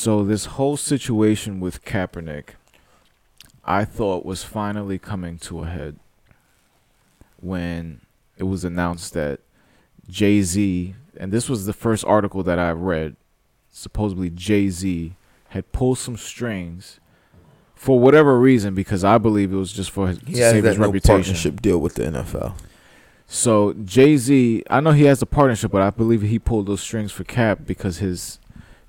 So this whole situation with Kaepernick, I thought was finally coming to a head when it was announced that Jay Z, and this was the first article that I read, supposedly Jay Z had pulled some strings for whatever reason, because I believe it was just for his, to He has save his no reputation. partnership deal with the NFL. So Jay Z, I know he has a partnership, but I believe he pulled those strings for Cap because his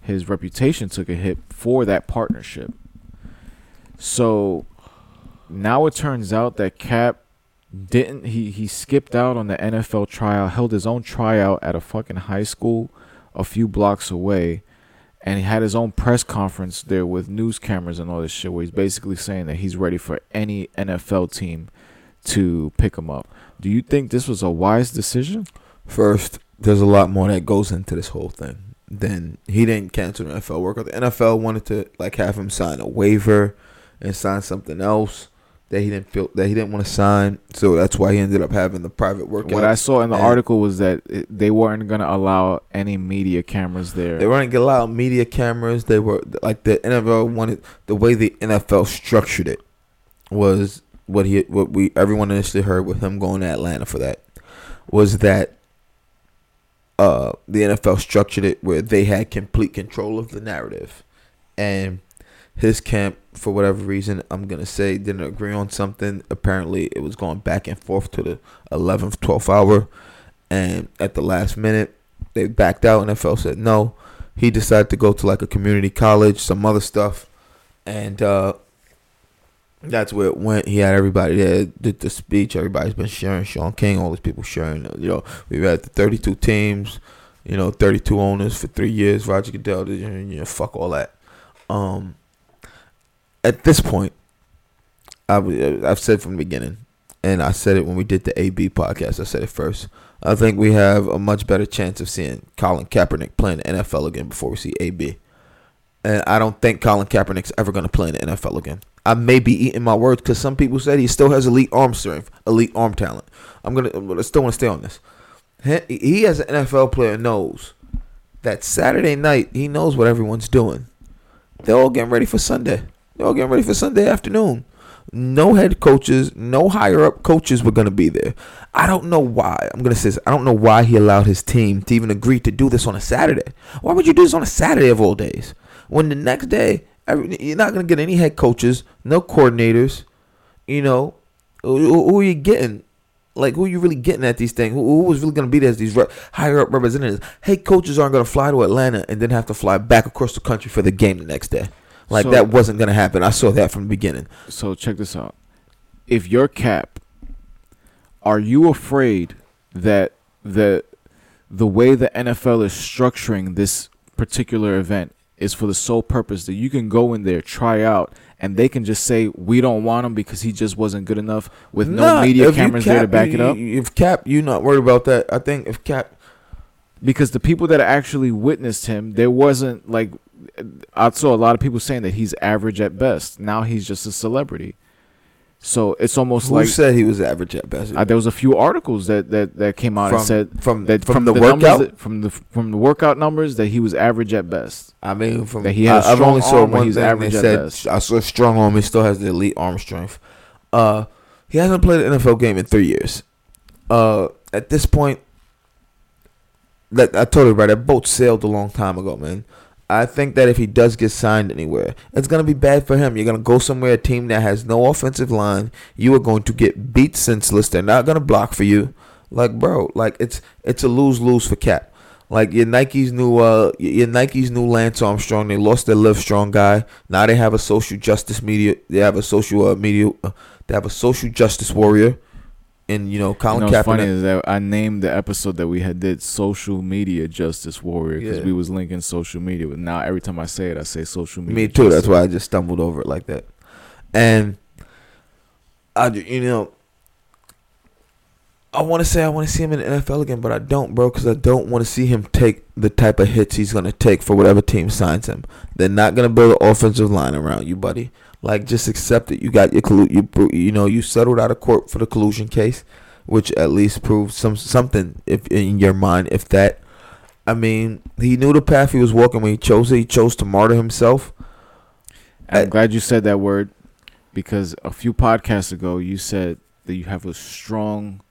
his reputation took a hit for that partnership. So now it turns out that Cap didn't he he skipped out on the NFL trial, held his own tryout at a fucking high school a few blocks away, and he had his own press conference there with news cameras and all this shit where he's basically saying that he's ready for any NFL team to pick him up. Do you think this was a wise decision? First, there's a lot more that goes into this whole thing. Then he didn't cancel the NFL workout. The NFL wanted to like have him sign a waiver and sign something else that he didn't feel that he didn't want to sign. So that's why he ended up having the private workout. What I saw in the And- article was that it, they weren't going to allow any media cameras there. They weren't gonna allow media cameras. They were like the NFL wanted the way the NFL structured it was what he what we everyone initially heard with him going to Atlanta for that was that uh the NFL structured it where they had complete control of the narrative. And his camp for whatever reason I'm gonna say didn't agree on something. Apparently it was going back and forth to the 11th 12th hour. And at the last minute they backed out. NFL said no. He decided to go to like a community college some other stuff. And uh that's where it went. He had everybody there, did the speech. Everybody's been sharing. Shaun King, all these people sharing. You know, we've had the 32 teams, you know, 32 owners for three years. Roger Goodell, you know, fuck all that. Um, at this point, I've said from the beginning, and I said it when we did the AB podcast. I said it first. I think we have a much better chance of seeing Colin Kaepernick playing the NFL again before we see AB. And I don't think Colin Kaepernick's ever going to play in the NFL again. I may be eating my words because some people said he still has elite arm strength, elite arm talent. I'm gonna, I still want to stay on this. He, as an NFL player knows that Saturday night he knows what everyone's doing. They're all getting ready for Sunday. They're all getting ready for Sunday afternoon. No head coaches, no higher up coaches were gonna be there. I don't know why. I'm gonna say this. I don't know why he allowed his team to even agree to do this on a Saturday. Why would you do this on a Saturday of all days? When the next day you're not gonna get any head coaches, no coordinators. You know, who, who are you getting? Like who are you really getting at these things? Who, who was really gonna be there as these re- higher up representatives? Head coaches aren't gonna fly to Atlanta and then have to fly back across the country for the game the next day. Like So- that wasn't gonna happen. I saw that from the beginning. So check this out. If you're Cap, are you afraid that the the way the NFL is structuring this particular event is for the sole purpose that you can go in there, try out, and they can just say we don't want him because he just wasn't good enough with no Nah, media you cameras there to Cap, back it up. If Cap, you're not worried about that. I think if Cap, because the people that actually witnessed him, there wasn't like I saw a lot of people saying that he's average at best. Now he's just a celebrity. So it's almost like who like said he was average at best? there was a few articles that, that, that came out from, and said from that from, the, numbers workout. that- from the from the workout numbers that he was average at best. I mean, from That he had a I, I've only saw one he's average at said best. I saw a strong arm. He still has the elite arm strength. Uh, he hasn't played an NFL game in three years. Uh, at this point, that I told you right. That boat sailed a long time ago, man. I think that if he does get signed anywhere, it's gonna be bad for him. You're gonna go somewhere, a team that has no offensive line. You are going to get beat senseless. They're not gonna block for you. Like, bro, like it's it's a lose lose for Cap. Like your Nike's new uh your Nike's new Lance Armstrong, they lost their Live Strong guy. Now they have a social justice media. They have a social uh, media. Uh, they have a social justice warrior, and you know You Colin know, what's funny is that I named the episode that we had did social media justice warrior because Yeah. we was linking social media. But now every time I say it, I say social media. Me too. That's why I just stumbled over it like that. And I, you know, I want to say I want to see him in the NFL again, but I don't, bro, because I don't want to see him take the type of hits he's gonna take for whatever team signs him. They're not gonna build an offensive line around you, buddy. Like, just accept it. You got your collu- you you know you settled out of court for the collusion case, which at least proves some something if in your mind if that I mean, he knew the path he was walking when he chose it. He chose to martyr himself. I'm glad you said that word because a few podcasts ago you said that you have a strong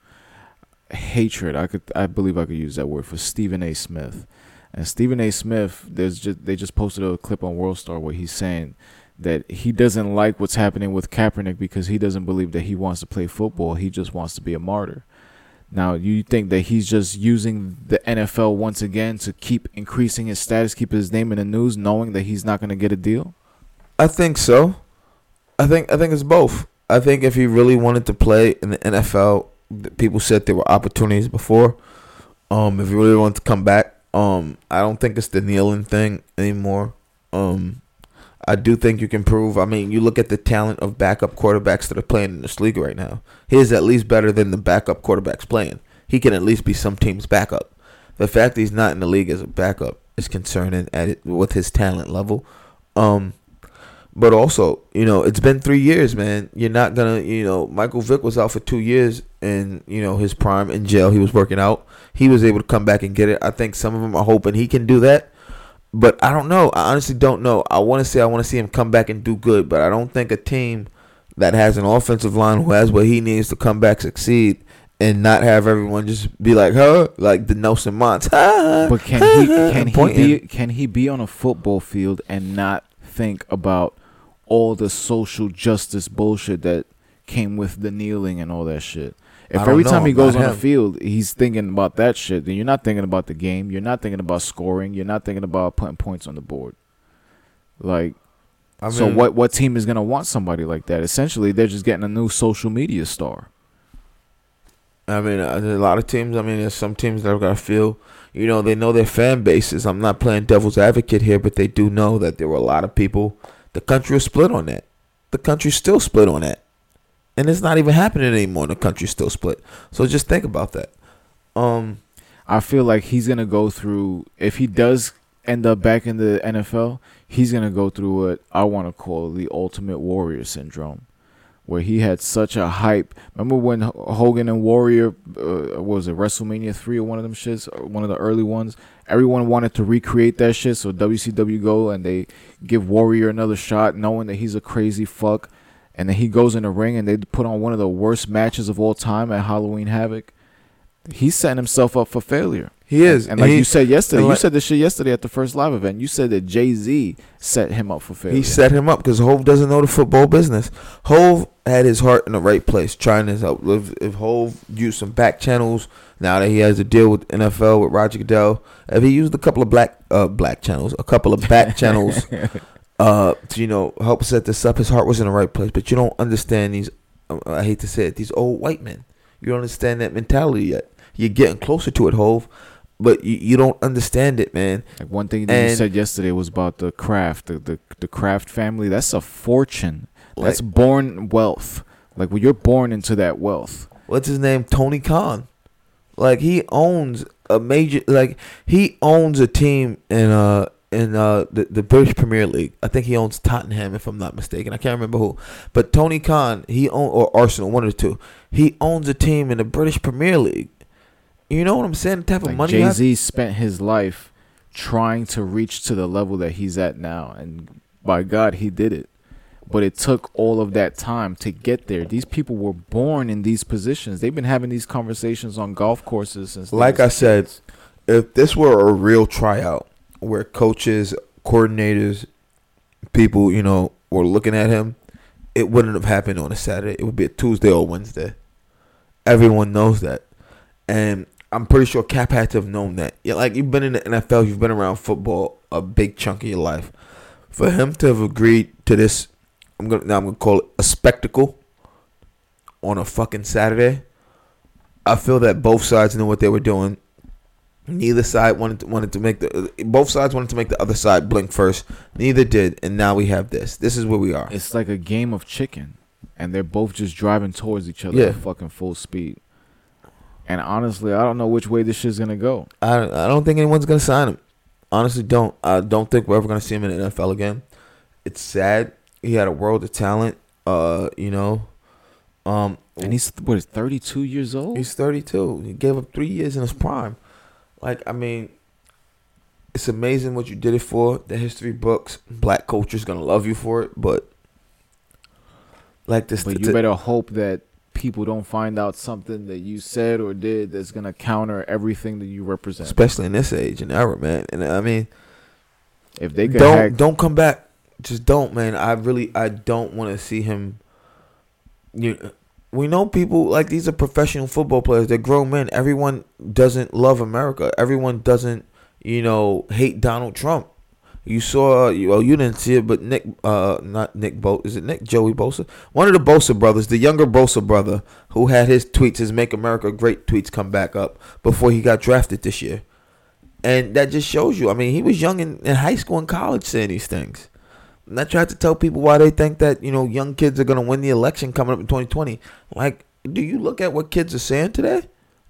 hatred. I could, I believe, I could use that word for Stephen A. Smith. And Stephen A. Smith, there's just they just posted a clip on World Star where he's saying that he doesn't like what's happening with Kaepernick because he doesn't believe that he wants to play football. He just wants to be a martyr. Now, you think that he's just using the NFL once again to keep increasing his status, keep his name in the news, knowing that he's not going to get a deal? I think so. I think I think it's both. I think if he really wanted to play in the NFL, people said there were opportunities before. Um, if he really wanted to come back, um, I don't think it's the kneeling thing anymore. Um, I do think you can prove. I mean, you look at the talent of backup quarterbacks that are playing in this league right now. He is at least better than the backup quarterbacks playing. He can at least be some team's backup. The fact that he's not in the league as a backup is concerning at it with his talent level. Um, but also, you know, it's been three years, man. You're not gonna, you know, Michael Vick was out for two years in, you know, his prime in jail. He was working out. He was able to come back and get it. I think some of them are hoping he can do that. But I don't know. I honestly don't know. I want to say I want to see him come back and do good, but I don't think a team that has an offensive line who has what he needs to come back succeed and not have everyone just be like, huh, like the Nelson Muntz. But can he can he Pointing. be can he be on a football field and not think about all the social justice bullshit that came with the kneeling and all that shit? If every time he goes on the field he's thinking about that shit, then you're not thinking about the game. You're not thinking about scoring. You're not thinking about putting points on the board. Like I so what what team is gonna want somebody like that? Essentially they're just getting a new social media star. I mean, uh, there's a lot of teams. I mean, there's some teams that are gonna feel, you know, they know their fan bases. I'm not playing devil's advocate here, but they do know that there were a lot of people. The country was split on that. The country's still split on that, and it's not even happening anymore. The country's still split. So just think about that. Um, I feel like he's gonna go through if he does end up back in the NFL, he's gonna go through what I want to call the Ultimate Warrior syndrome, where he had such a hype. Remember when Hogan and Warrior uh, was it WrestleMania three or one of them shits, one of the early ones? Everyone wanted to recreate that shit, so WCW go and they give Warrior another shot, knowing that he's a crazy fuck. And then he goes in the ring and they put on one of the worst matches of all time at Halloween Havoc. He's setting himself up for failure. he is, And like he, you said yesterday, and you said this shit yesterday at the first live event. You said that Jay Z set him up for failure. he set him up because Hove doesn't know the football business. Hove had his heart in the right place, trying to help. If, if Hove used some back channels now that he has a deal with NFL with Roger Goodell, if he used a couple of black uh black channels, a couple of back channels, uh, to, you know, help set this up, his heart was in the right place. But you don't understand these. uh, I hate to say it, these old white men. You don't understand that mentality yet. You're getting closer to it, Hove, but you, you don't understand it, man. like one thing that you said yesterday was about the craft, the the, the Kraft family. That's a fortune. That's Like- born wealth. Like when you're born into that wealth. what's his name Tony Khan like he owns a major like he owns a team in uh in uh the, the British Premier League I think he owns Tottenham if I'm not mistaken I can't remember who but Tony Khan he own or Arsenal one of the two he owns a team in the British Premier League you know what I'm saying the type of money Jay Z spent his life trying to reach to the level that he's at now, and by God, he did it. But it took all of that time to get there. These people were born in these positions. They've been having these conversations on golf courses since. like I said, if this were a real tryout where coaches, coordinators, people, you know, were looking at him, it wouldn't have happened on a Saturday. It would be a Tuesday or Wednesday. Everyone knows that. And I'm pretty sure Cap had to have known that. Yeah, like you've been in the NFL, you've been around football a big chunk of your life. For him to have agreed to this, I'm gonna now I'm gonna call it a spectacle on a fucking Saturday. I feel that both sides knew what they were doing. Neither side wanted to, wanted to make the both sides wanted to make the other side blink first. Neither did, and now we have this. This is where we are. it's like a game of chicken, and they're both just driving towards each other Yeah. at fucking full speed. And honestly, I don't know which way this shit's gonna go. I I don't think anyone's gonna sign him. Honestly, don't. I don't think we're ever gonna see him in the NFL again. It's sad. He had a world of talent. Uh, you know, um, And he's what is 32 years old. He's 32. He gave up three years in his prime. Like, I mean, it's amazing what you did it for. The history books, black culture's gonna love you for it, but like this, But t- you better hope that people don't find out something that you said or did that's gonna counter everything that you represent. especially in this age and era, man. And I mean, If they don't hack, don't come back. Just don't, man. I really I don't want to see him. You, we know people like these are professional football players. They're grown men. Everyone doesn't love America. Everyone doesn't, you know, hate Donald Trump. You saw, well, you didn't see it, but Nick, uh, not Nick Bo, is it Nick Joey Bosa? One of the Bosa brothers, the younger Bosa brother, who had his tweets, his "Make America Great" tweets, come back up before he got drafted this year, and that just shows you. I mean, he was young in, in high school and college saying these things. And I tried to tell people why they think that you know young kids are gonna win the election coming up in 2020. Like, do you look at what kids are saying today?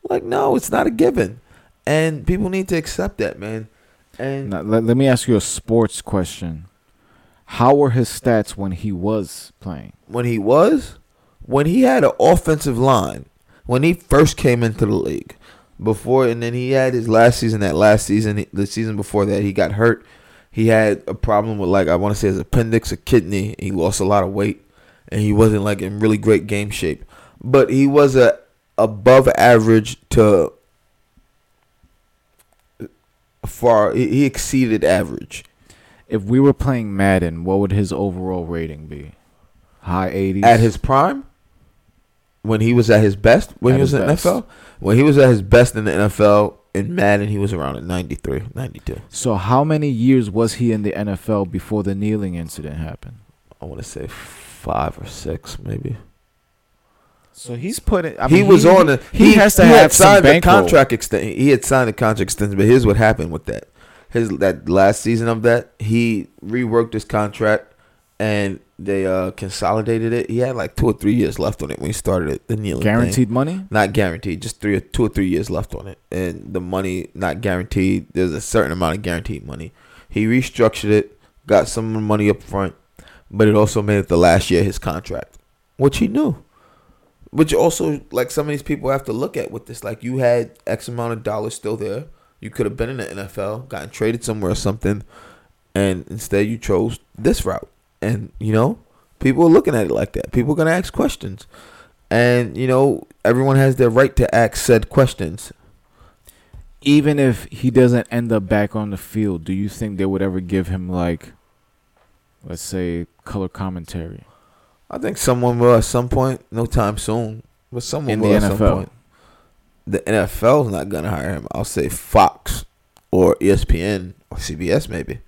Like, no, it's not a given, and people need to accept that, man. And Now, let, let me ask you a sports question. How were his stats when he was playing? when he was, when he had an offensive line, when he first came into the league, before and then he had his last season. That last season, the season before that, he got hurt. He had a problem with like I want to say his appendix, a kidney. He lost a lot of weight, and he wasn't like in really great game shape. But he was a above average to far. He exceeded average. If we were playing Madden, what would his overall rating be? High 80s? at his prime when he was at his best when At he was in best. NFL when he was at his best in the NFL in Madden he was around at 93 92 So how many years was he in the NFL before the kneeling incident happened? I want to say 5 or 6 maybe So he's put it. I he mean, was on the he, has to he have had some signed the bankroll. contract extension he had signed a contract extension but here's what happened with that his that last season of that he reworked his contract and they uh consolidated it he had like 2 or 3 years left on it when he started it the kneeling thing. Guaranteed money. not guaranteed, just three or two or three years left on it, and the money not guaranteed. There's a certain amount of guaranteed money. He restructured it, got some money up front, but it also made it the last year of his contract, which he knew. Which also, like some of these people have to look at with this, like you had X amount of dollars still there. You could have been in the NFL, gotten traded somewhere or something, and instead you chose this route. And you know, people are looking at it like that. People are gonna ask questions. And you know, everyone has their right to ask said questions. Even if he doesn't end up back on the field, do you think they would ever give him like, let's say, color commentary I think someone will at some point, no time soon, but someone in will the at some NFL? point. The NFL's not gonna hire him. I'll say Fox or ESPN or CBS maybe,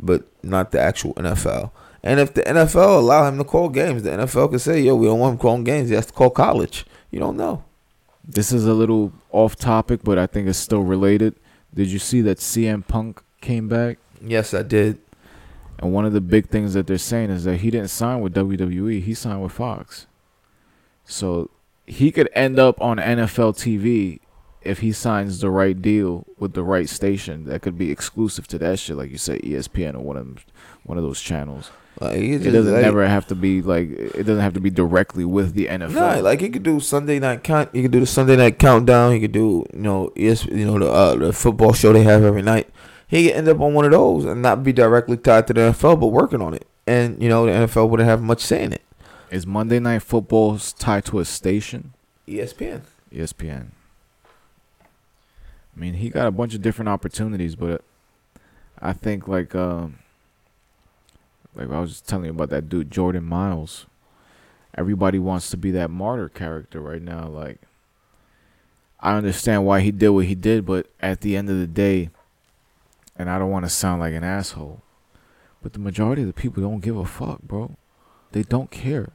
but not the actual NFL. And if the NFL allow him to call games, the NFL could say, "Yo, we don't want him calling games. He has to call college." You don't know. This is a little off topic, but I think it's still related. Did you see that CM Punk came back? Yes, I did. And one of the big things that they're saying is that he didn't sign with WWE, he signed with Fox. So he could end up on NFL TV if he signs the right deal with the right station that could be exclusive to that shit, like you said, ESPN or one of them, one of those channels. Like, he It just, doesn't like, never have to be like it doesn't have to be directly with the NFL. Nah, like he could do Sunday night count. He could do the Sunday night countdown. He could do you know ES, you know the uh, the football show they have every night. He could end up on one of those and not be directly tied to the NFL, but working on it. And you know the NFL wouldn't have much say in it. Is Monday Night Football tied to a station? ESPN. ESPN. I mean, he got a bunch of different opportunities, but I think like um like I was just telling you about that dude Jordan Miles. Everybody wants to be that martyr character right now like I understand why he did what he did, but at the end of the day, and I don't want to sound like an asshole, but the majority of the people don't give a fuck, bro. They don't care.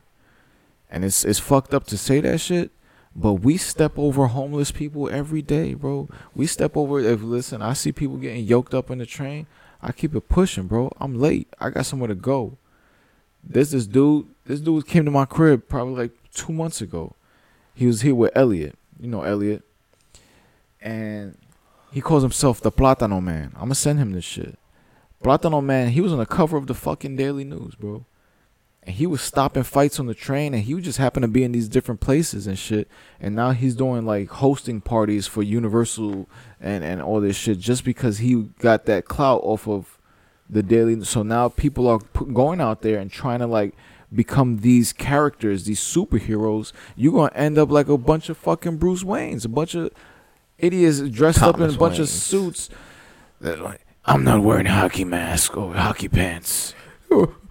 And it's it's fucked up to say that shit, but we step over homeless people every day, bro. We step over if listen, I see people getting yoked up in the train. I keep it pushing, bro. I'm late. I got somewhere to go. There's this dude. This dude came to my crib probably like two months ago. He was here with Elliot. You know Elliot. And he calls himself the Platano Man. I'ma send him this shit. Platano Man, he was on the cover of the fucking Daily News, bro. And he was stopping fights on the train, and he would just happen to be in these different places and shit. And now he's doing like hosting parties for Universal and and all this shit just because he got that clout off of the daily. So now people are p- going out there and trying to like become these characters, these superheroes. You're gonna end up like a bunch of fucking Bruce Waynes, a bunch of idiots dressed up in a Thomas bunch of suits. They're like, I'm not wearing a hockey mask or hockey pants.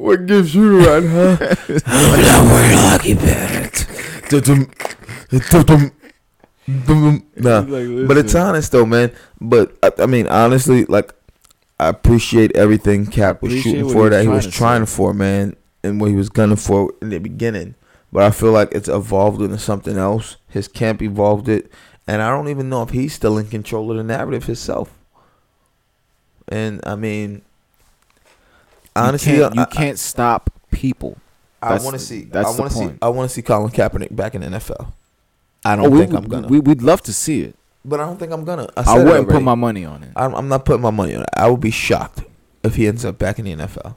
What gives you right, huh? I'm not wearing hockey pants. Dum-dum, dum-dum, dum-dum. Nah, Like, but it's honest though, man. But I, I mean, honestly, like I appreciate everything Cap was shooting for, he that he was trying say. for, man, and what he was gunning for in the beginning. But I feel like it's evolved into something else. His camp evolved it, and I don't even know if he's still in control of the narrative himself. And I mean, honestly, you can't, uh, you I- can't stop people. I want to see. that's I want to see. I want to see Colin Kaepernick back in the NFL. I don't Oh, think we, I'm gonna. We, we'd love to see it. but I don't think I'm gonna. I, I, wouldn't put my money on it. I'm, I'm not putting my money on it. I would be shocked if he ends up back in the NFL.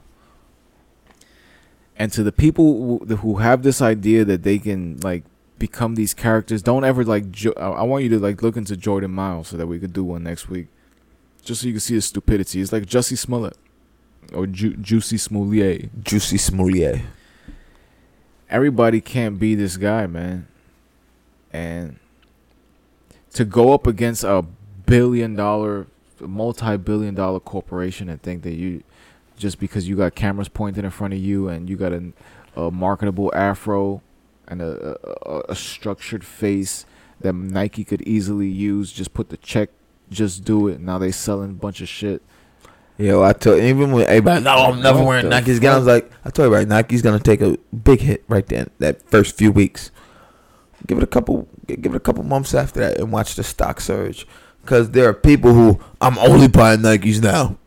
And to the people who, who have this idea that they can like become these characters, don't ever like. Jo- I I want you to like look into Jordan Miles so that we could do one next week, just so you can see his stupidity. It's like Jussie Smollett or Ju- Juicy Smollett. Juicy Smoulier. Everybody can't be this guy, man. And to go up against a billion dollar, multi billion dollar corporation and think that you just because you got cameras pointed in front of you and you got a, a marketable afro and a, a, a structured face that Nike could easily use, just put the check, just do it. Now they selling a bunch of shit. Yo, I told even when everybody, oh, no, I'm never wearing Nike's. I was like, I told you right, Nike's gonna take a big hit right then. That first few weeks, give it a couple, give it a couple months after that, and watch the stock surge. Because there are people who I'm only buying Nikes now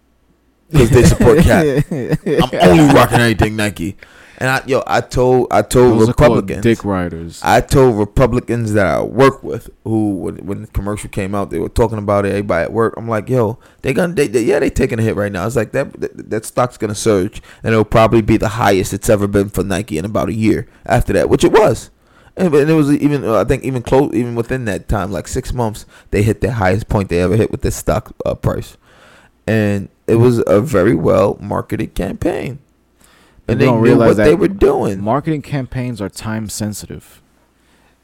because they support Cat. I'm only rocking anything Nike. And I, yo, I told, I told Those Republicans, dick riders. I told Republicans that I work with who, when, when the commercial came out, they were talking about it. Everybody at work, I'm like, yo, they gonna, they, they, yeah, they taking a hit right now. It's like that, that, that stock's gonna surge, and it'll probably be the highest it's ever been for Nike in about a year after that, which it was. And, and it was even, I think, even close, even within that time, like six months, they hit the highest point they ever hit with this stock uh, price, and it was a very well marketed campaign. And they don't knew realize what they were doing. Marketing campaigns are time sensitive.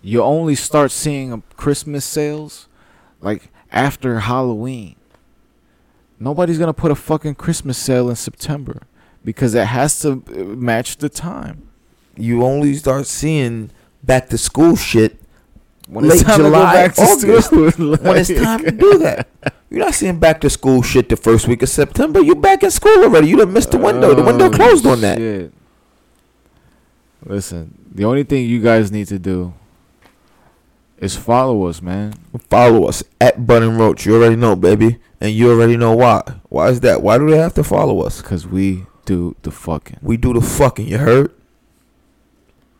You only start seeing Christmas sales like after Halloween. Nobody's gonna put a fucking Christmas sale in September because it has to uh, match the time. you only start seeing back to school shit When Late it's time to go July, back to August, school, when it's time to do that. You're not seeing back to school shit the first week of September. You back in school already. You done missed the window. The window Oh, closed on that. shit. Listen, the only thing you guys need to do is follow us, man. Follow us at Button Roach. You already know, baby, and you already know why. Why is that? Why do they have to follow us? Because we do the fucking. We do the fucking. You heard?